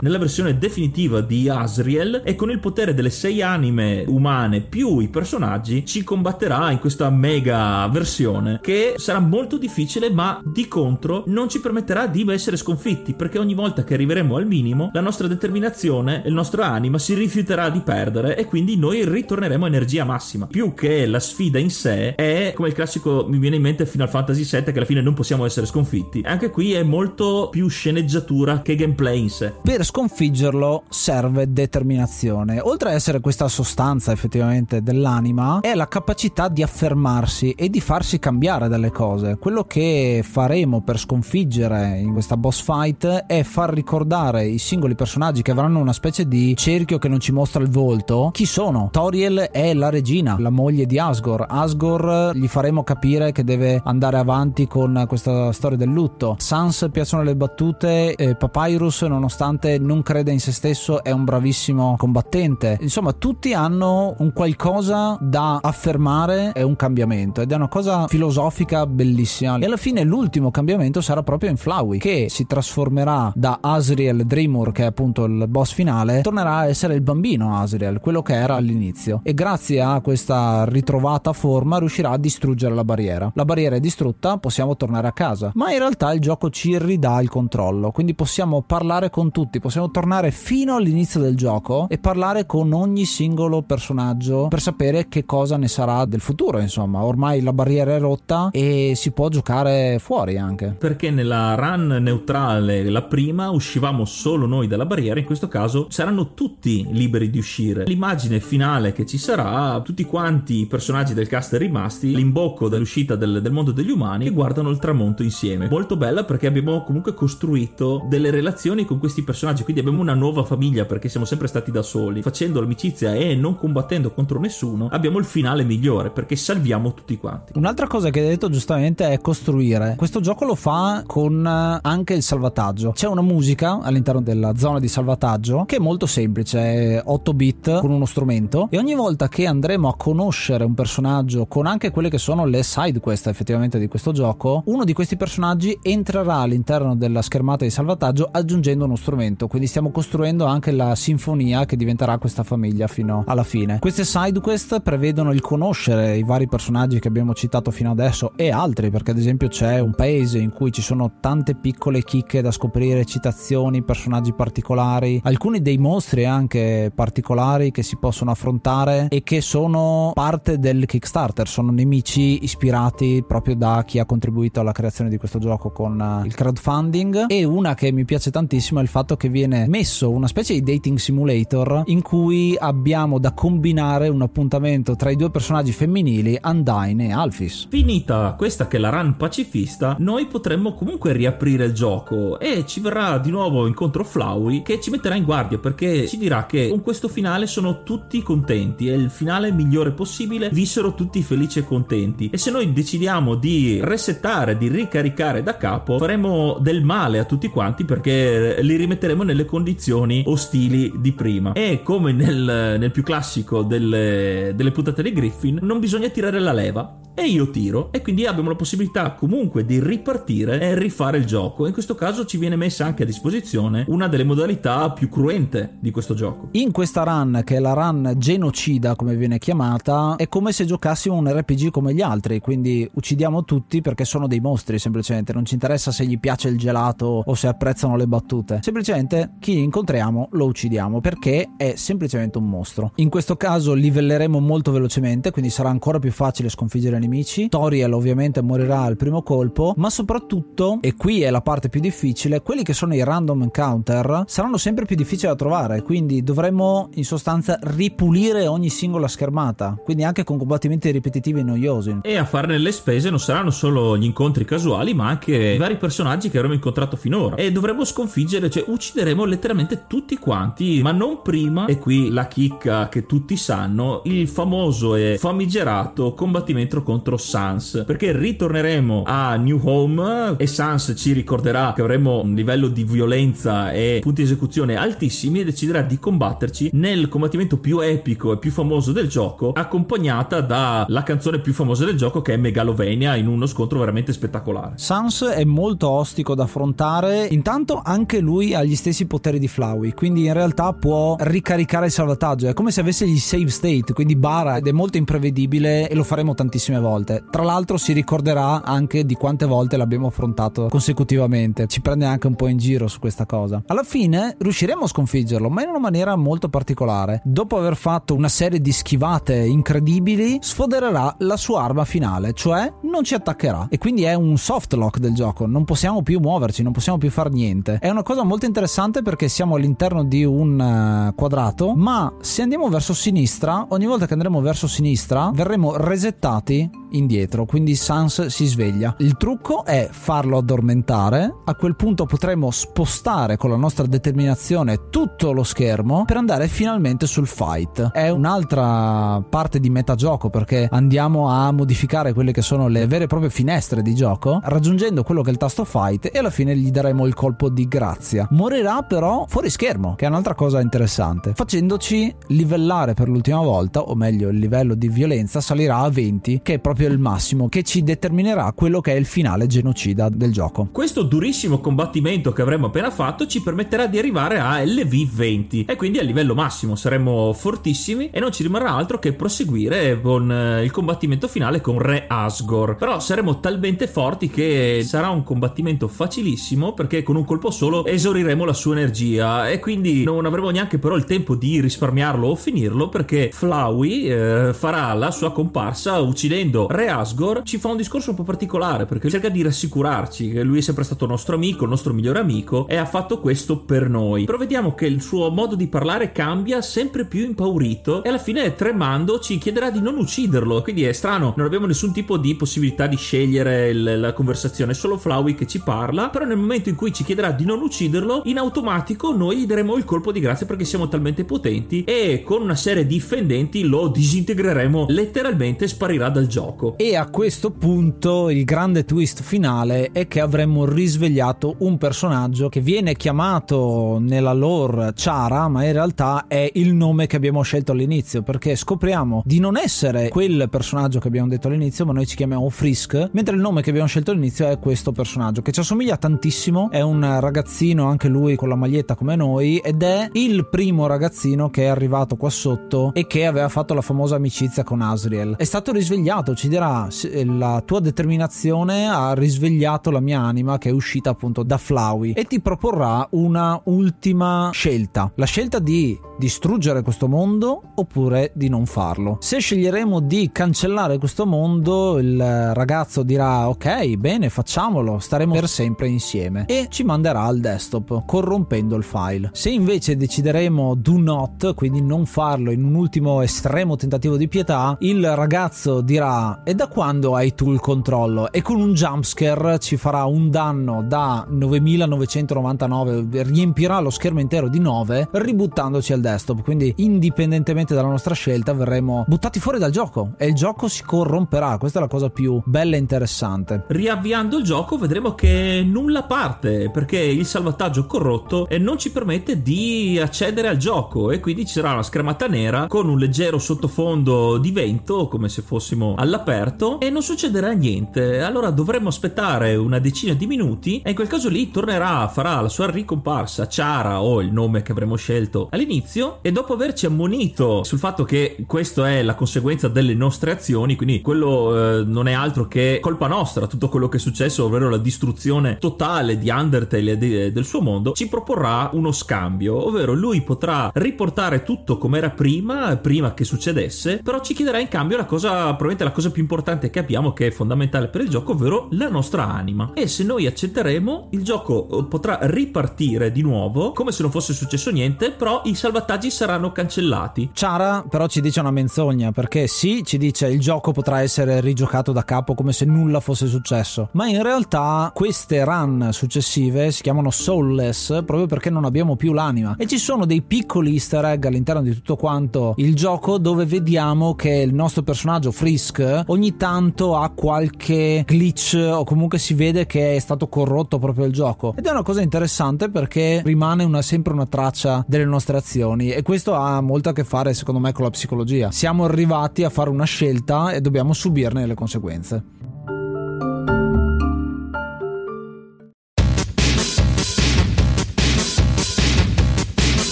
S2: nella versione definitiva di Asriel e con il potere delle sei anime umane più i personaggi ci combatterà in questa mega versione che sarà molto difficile ma di contro non ci permetterà di essere sconfitti perché ogni volta che arriveremo al minimo la nostra determinazione e il nostro anima si rifiuterà di perdere e quindi noi ritorneremo a energia massima. Più che la sfida in sé è come il classico mi viene in mente Final Fantasy VII che alla fine non possiamo essere sconfitti. Anche qui è molto più sceneggiatura che gameplay in sé
S1: per sconfiggerlo serve determinazione. Oltre a essere questa sostanza effettivamente dell'anima è la capacità di affermarsi e di farsi cambiare dalle cose. Quello che faremo per sconfiggere in questa boss fight è far ricordare i singoli personaggi che avranno una specie di cerchio che non ci mostra il volto. Chi sono? Toriel è la regina la moglie di Asgore. Asgore gli faremo capire che deve andare avanti con questa storia del lutto. Sans piacciono le battute eh, Papyrus nonostante non creda in se stesso è un bravissimo combattente. Insomma tutti hanno un qualcosa da affermare e un cambiamento ed è una cosa filosofica bellissima. E alla fine l'ultimo cambiamento sarà proprio in Flowey che si trasformerà da Asriel Dreamur che è appunto il boss finale tornerà a essere il bambino Asriel quello che era all'inizio. E grazie a questa ritrovata forma riuscirà a distruggere la barriera. La barriera è distrutta possiamo tornare a casa. Ma in realtà il gioco ci ridà il controllo quindi possiamo parlare con tutti. Possiamo tornare fino all'inizio del gioco e parlare con ogni singolo personaggio per sapere che cosa ne sarà del futuro insomma. Ormai la barriera è rotta e si può giocare fuori anche.
S2: Perché nella run neutrale la prima uscivamo solo noi dalla barriera in questo caso saranno tutti liberi di uscire. L'immagine finale che ci sarà tutti quanti i personaggi del cast rimasti l'imbocco dell'uscita del, del mondo degli umani che guardano il tramonto insieme. Molto bella perché abbiamo comunque costruito delle relazioni con questi personaggi quindi abbiamo una nuova famiglia perché siamo sempre stati da soli facendo l'amicizia e non combattendo contro nessuno abbiamo il finale migliore perché salviamo tutti quanti.
S1: Un'altra cosa che hai detto giustamente è costruire. Questo gioco lo fa con eh, anche il salvataggio. C'è una musica all'interno della zona di salvataggio che è molto semplice è 8 bit con uno strumento e ogni volta che andremo a conoscere un personaggio con anche quelle che sono le side quest effettivamente di questo gioco uno di questi personaggi entrerà all'interno della schermata di salvataggio aggiungendo uno strumento quindi stiamo costruendo anche la sinfonia che diventerà questa famiglia fino alla fine. Queste side quest prevedono il conoscere i vari personaggi che abbiamo citato fino adesso e altri perché ad esempio c'è un paese in cui ci sono tante piccole chicche da scoprire citazioni personaggi particolari alcuni dei mostri anche particolari che si possono affrontare e che sono parte del Kickstarter sono nemici ispirati proprio da chi ha contribuito alla creazione di questo gioco con eh, il crowdfunding. E una che mi piace tantissimo è il fatto che viene messo una specie di dating simulator in cui abbiamo da combinare un appuntamento tra i due personaggi femminili Undyne e Alphys.
S2: Finita questa che è la run pacifista noi potremmo comunque riaprire il gioco e ci verrà di nuovo incontro Flowey che ci metterà in guardia perché ci dirà che con questo finale sono tutti contenti è il finale migliore possibile vissero tutti felici e contenti. E se noi decidiamo di resettare di ricaricare da capo faremo del male a tutti quanti perché li rimetteremo nelle condizioni ostili di prima. E come nel, nel più classico delle, delle puntate di Griffin non bisogna tirare la leva e io tiro e quindi abbiamo la possibilità comunque di ripartire e rifare il gioco. In questo caso ci viene messa anche a disposizione una delle modalità più cruente di questo gioco.
S1: In questa run, che è la run genocida come viene chiamata, è come se giocassimo un RPG come gli altri, quindi uccidiamo tutti perché sono dei mostri semplicemente, non ci interessa se gli piace il gelato o se apprezzano le battute. Semplicemente chi incontriamo lo uccidiamo perché è semplicemente un mostro. In questo caso livelleremo molto velocemente, quindi sarà ancora più facile sconfiggere nemici. Toriel ovviamente morirà al primo colpo, ma soprattutto, e qui è la parte più difficile, quelli che sono i random encounter saranno sempre più difficili da trovare, quindi dovremo in sostanza ripulire ogni singola schermata, quindi anche con combattimenti ripetitivi e noiosi.
S2: E a farne le spese non saranno solo gli incontri casuali, ma anche i vari personaggi che avremo incontrato finora. E dovremo sconfiggere, cioè uccideremo letteralmente tutti quanti, ma non prima, e qui la chicca che tutti sanno, il famoso e famigerato combattimento contro Sans, perché ritorneremo a New Home e Sans ci ricorderà che avremo un livello di violenza e punti di esecuzione altissimi e deciderà di combatterci nel combattimento più epico e più famoso del gioco, accompagnata dalla canzone più famosa del gioco che è Megalovania in uno scontro veramente spettacolare.
S1: Sans è molto ostico da affrontare, intanto anche lui ha gli stessi poteri di Flowey, quindi in realtà può ricaricare il salvataggio, è come se avesse gli save state, quindi bara ed è molto imprevedibile e lo faremo tantissime volte. Tra l'altro si ricorderà anche di quante volte l'abbiamo affrontato consecutivamente, ci prende anche un po' in giro su questa cosa. Alla fine riusciremo a sconfiggerlo, ma in una maniera molto particolare. Dopo aver fatto una serie di schivate incredibili, sfodererà la sua arma finale, cioè non ci attaccherà. E quindi è un soft lock del gioco, non possiamo più muoverci, non possiamo più fare niente. È una cosa molto interessante perché siamo all'interno di un uh, quadrato, ma se andiamo verso sinistra, ogni volta che andremo verso sinistra, verremo resettati indietro, quindi Sans si sveglia. Il trucco è farlo addormentare, a quel punto potremo spostare con la nostra determinazione tutto lo schermo per andare finalmente sul fight. È un'altra parte di metagioco perché andiamo a modificare quelle che sono le vere e proprie finestre di gioco, raggiungendo quello che è il tasto fight e alla fine gli daremo il colpo di grazia. Morirà però fuori schermo, che è un'altra cosa interessante, facendoci livellare per l'ultima volta, o meglio il livello di violenza salirà a 20, che proprio il massimo che ci determinerà quello che è il finale genocida del gioco.
S2: Questo durissimo combattimento che avremo appena fatto ci permetterà di arrivare a LV20 e quindi a livello massimo saremo fortissimi e non ci rimarrà altro che proseguire con eh, il combattimento finale con Re Asgore. Però saremo talmente forti che sarà un combattimento facilissimo perché con un colpo solo esauriremo la sua energia e quindi non avremo neanche però il tempo di risparmiarlo o finirlo perché Flowey eh, farà la sua comparsa uccidendo Re Asgore ci fa un discorso un po' particolare perché cerca di rassicurarci che lui è sempre stato nostro amico, il nostro migliore amico e ha fatto questo per noi. Però vediamo che il suo modo di parlare cambia sempre più impaurito e alla fine tremando ci chiederà di non ucciderlo. Quindi è strano, non abbiamo nessun tipo di possibilità di scegliere il, la conversazione, è solo Flowey che ci parla, però nel momento in cui ci chiederà di non ucciderlo, in automatico noi gli daremo il colpo di grazia perché siamo talmente potenti e con una serie di fendenti lo disintegreremo letteralmente sparirà dal gioco
S1: gioco. E a questo punto il grande twist finale è che avremmo risvegliato un personaggio che viene chiamato nella lore Chara, ma in realtà è il nome che abbiamo scelto all'inizio, perché scopriamo di non essere quel personaggio che abbiamo detto all'inizio, ma noi ci chiamiamo Frisk, mentre il nome che abbiamo scelto all'inizio è questo personaggio, che ci assomiglia tantissimo, è un ragazzino anche lui con la maglietta come noi, ed è il primo ragazzino che è arrivato qua sotto e che aveva fatto la famosa amicizia con Asriel. È stato risvegliato, ci dirà la tua determinazione ha risvegliato la mia anima che è uscita appunto da Flowey e ti proporrà una ultima scelta, la scelta di distruggere questo mondo oppure di non farlo. Se sceglieremo di cancellare questo mondo, il ragazzo dirà ok, bene, facciamolo, staremo per sempre insieme e ci manderà al desktop corrompendo il file. Se invece decideremo do not, quindi non farlo in un ultimo estremo tentativo di pietà, il ragazzo dirà e da quando hai tu il controllo? E con un jumpscare ci farà un danno da 9999, riempirà lo schermo intero di 9, ributtandoci al desktop. Quindi, indipendentemente dalla nostra scelta, verremo buttati fuori dal gioco e il gioco si corromperà. Questa è la cosa più bella e interessante.
S2: Riavviando il gioco, vedremo che nulla parte perché il salvataggio corrotto non ci permette di accedere al gioco e quindi ci sarà una schermata nera con un leggero sottofondo di vento, come se fossimo all'aperto aperto e non succederà niente. Allora dovremmo aspettare una decina di minuti e in quel caso lì tornerà, farà la sua ricomparsa Ciara o il nome che avremo scelto all'inizio e dopo averci ammonito sul fatto che questo è la conseguenza delle nostre azioni, quindi quello eh, non è altro che colpa nostra, tutto quello che è successo, ovvero la distruzione totale di Undertale e de- del suo mondo, ci proporrà uno scambio, ovvero lui potrà riportare tutto come era prima, prima che succedesse, però ci chiederà in cambio la cosa, probabilmente la cosa più importante che abbiamo, che è fondamentale per il gioco, ovvero la nostra anima. E se noi accetteremo, il gioco eh, potrà ripartire di nuovo, come se non fosse successo niente, però i salvataggi saranno cancellati.
S1: Ciara però ci dice una menzogna, perché sì, ci dice il gioco potrà essere rigiocato da capo come se nulla fosse successo, ma in realtà queste run successive si chiamano soulless proprio perché non abbiamo più l'anima e ci sono dei piccoli easter egg all'interno di tutto quanto il gioco dove vediamo che il nostro personaggio Frisk ogni tanto ha qualche glitch o comunque si vede che è stato corrotto proprio il gioco. Ed è una cosa interessante perché rimane una, sempre una traccia delle nostre azioni. E questo ha molto a che fare secondo me con la psicologia. Siamo arrivati a fare una scelta e dobbiamo subirne le conseguenze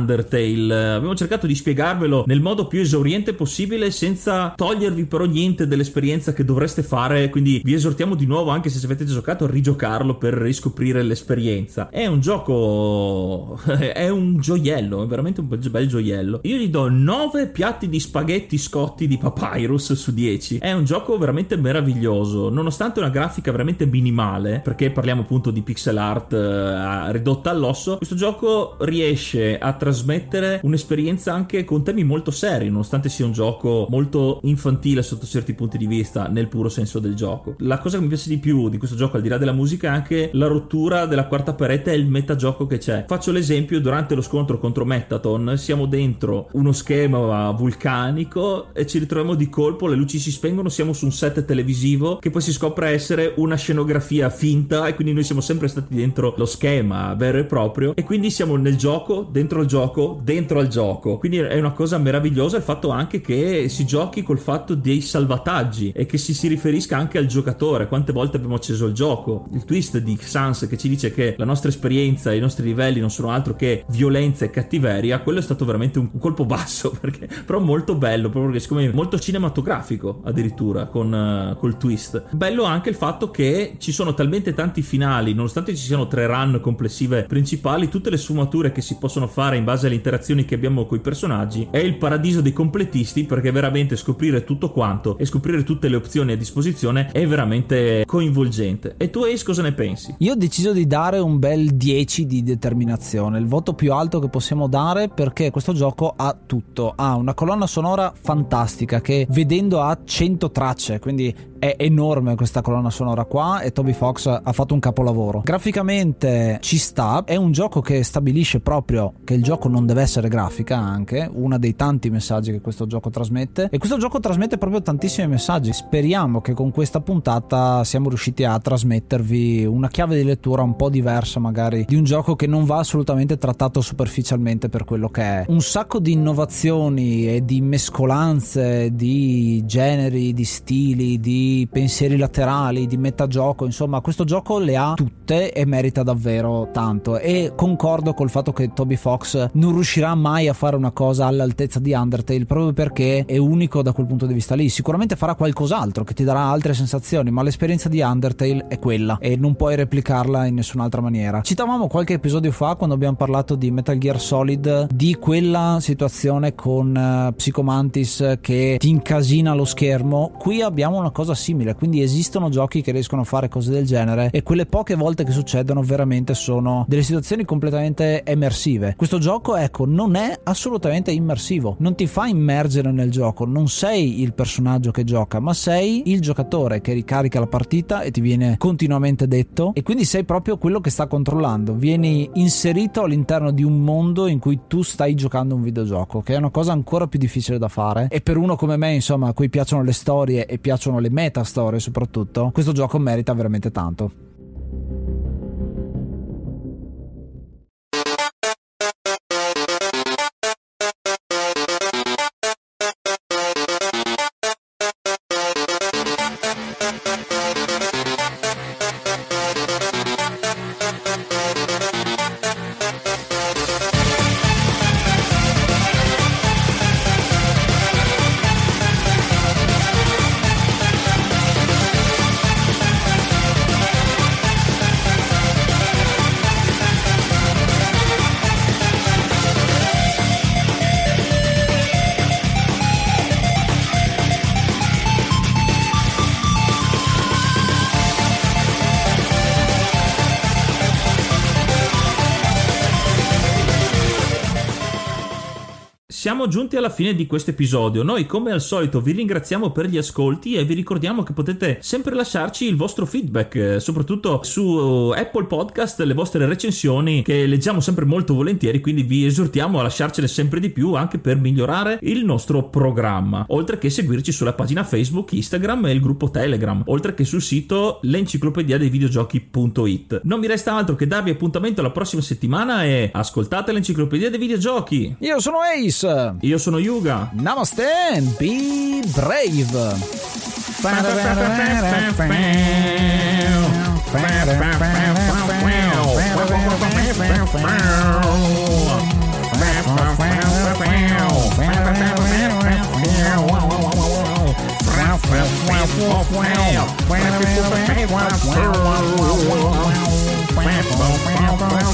S2: Undertale. Abbiamo cercato di spiegarvelo nel modo più esauriente possibile senza togliervi però niente dell'esperienza che dovreste fare, quindi vi esortiamo di nuovo anche se avete giocato a rigiocarlo per riscoprire l'esperienza. È un gioco è un gioiello, è veramente un bel gioiello. Io gli do 9 piatti di spaghetti scotti di Papyrus su 10. È un gioco veramente meraviglioso, nonostante una grafica veramente minimale, perché parliamo appunto di pixel art eh, ridotta all'osso. Questo gioco riesce a trasmettere un'esperienza anche con temi molto seri, nonostante sia un gioco molto infantile sotto certi punti di vista, nel puro senso del gioco. La cosa che mi piace di più di questo gioco, al di là della musica, è anche la rottura della quarta parete e il metagioco che c'è. Faccio l'esempio, durante lo scontro contro Metaton siamo dentro uno schema vulcanico e ci ritroviamo di colpo, le luci si spengono, siamo su un set televisivo che poi si scopre essere una scenografia finta e quindi noi siamo sempre stati dentro lo schema vero e proprio e quindi siamo nel gioco dentro il gioco dentro al gioco. Quindi è una cosa meravigliosa il fatto anche che si giochi col fatto dei salvataggi e che si, si riferisca anche al giocatore. Quante volte abbiamo acceso il gioco? Il twist di Sans che ci dice che la nostra esperienza i nostri livelli non sono altro che violenza e cattiveria, quello è stato veramente un, colpo basso, perché, però molto bello, proprio perché siccome molto cinematografico addirittura con uh, col twist. Bello anche il fatto che ci sono talmente tanti finali, nonostante ci siano tre run complessive principali, tutte le sfumature che si possono fare in base alle interazioni che abbiamo con i personaggi è il paradiso dei completisti perché veramente scoprire tutto quanto e scoprire tutte le opzioni a disposizione è veramente coinvolgente. E tu Ace cosa ne pensi?
S1: Io ho deciso di dare un bel 10 di determinazione, il voto più alto che possiamo dare perché questo gioco ha tutto, ha una colonna sonora fantastica che vedendo ha 100 tracce, quindi è enorme questa colonna sonora qua e Toby Fox ha fatto un capolavoro. Graficamente ci sta, è un gioco che stabilisce proprio che il gioco non deve essere grafica anche, uno dei tanti messaggi che questo gioco trasmette e questo gioco trasmette proprio tantissimi messaggi. Speriamo che con questa puntata siamo riusciti a trasmettervi una chiave di lettura un po' diversa magari di un gioco che non va assolutamente trattato superficialmente per quello che è. Un sacco di innovazioni e di mescolanze di generi, di stili, di pensieri laterali, di metagioco, insomma questo gioco le ha tutte e merita davvero tanto. E concordo col fatto che Toby Fox non riuscirà mai a fare una cosa all'altezza di Undertale proprio perché è unico da quel punto di vista lì, sicuramente farà qualcos'altro che ti darà altre sensazioni, ma l'esperienza di Undertale è quella e non puoi replicarla in nessun'altra maniera. Citavamo qualche episodio fa quando abbiamo parlato di Metal Gear Solid di quella situazione con uh, Psychomantis che ti incasina lo schermo, qui abbiamo una cosa simile, quindi esistono giochi che riescono a fare cose del genere e quelle poche volte che succedono veramente sono delle situazioni completamente immersive. Questo gioco, ecco, non è assolutamente immersivo, non ti fa immergere nel gioco, non sei il personaggio che gioca, ma sei il giocatore che ricarica la partita e ti viene continuamente detto e quindi sei proprio quello che sta controllando, vieni inserito all'interno di un mondo in cui tu stai giocando un videogioco, che è una cosa ancora più difficile da fare. E per uno come me, insomma, a cui piacciono le storie e piacciono le meta storie soprattutto, questo gioco merita veramente tanto.
S2: Siamo giunti alla fine di questo episodio. Noi, come al solito, vi ringraziamo per gli ascolti e vi ricordiamo che potete sempre lasciarci il vostro feedback, eh, soprattutto su Apple Podcast, le vostre recensioni che leggiamo sempre molto volentieri. Quindi vi esortiamo a lasciarcele sempre di più anche per migliorare il nostro programma. Oltre che seguirci sulla pagina Facebook, Instagram e il gruppo Telegram, oltre che sul sito l'enciclopedia dei videogiochi.it. Non mi resta altro che darvi appuntamento la prossima settimana e ascoltate l'enciclopedia dei videogiochi.
S1: Io sono Ace.
S2: Io sono Yuga.
S1: Namaste be brave.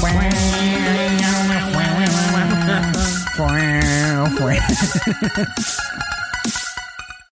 S1: Wow. girlfriend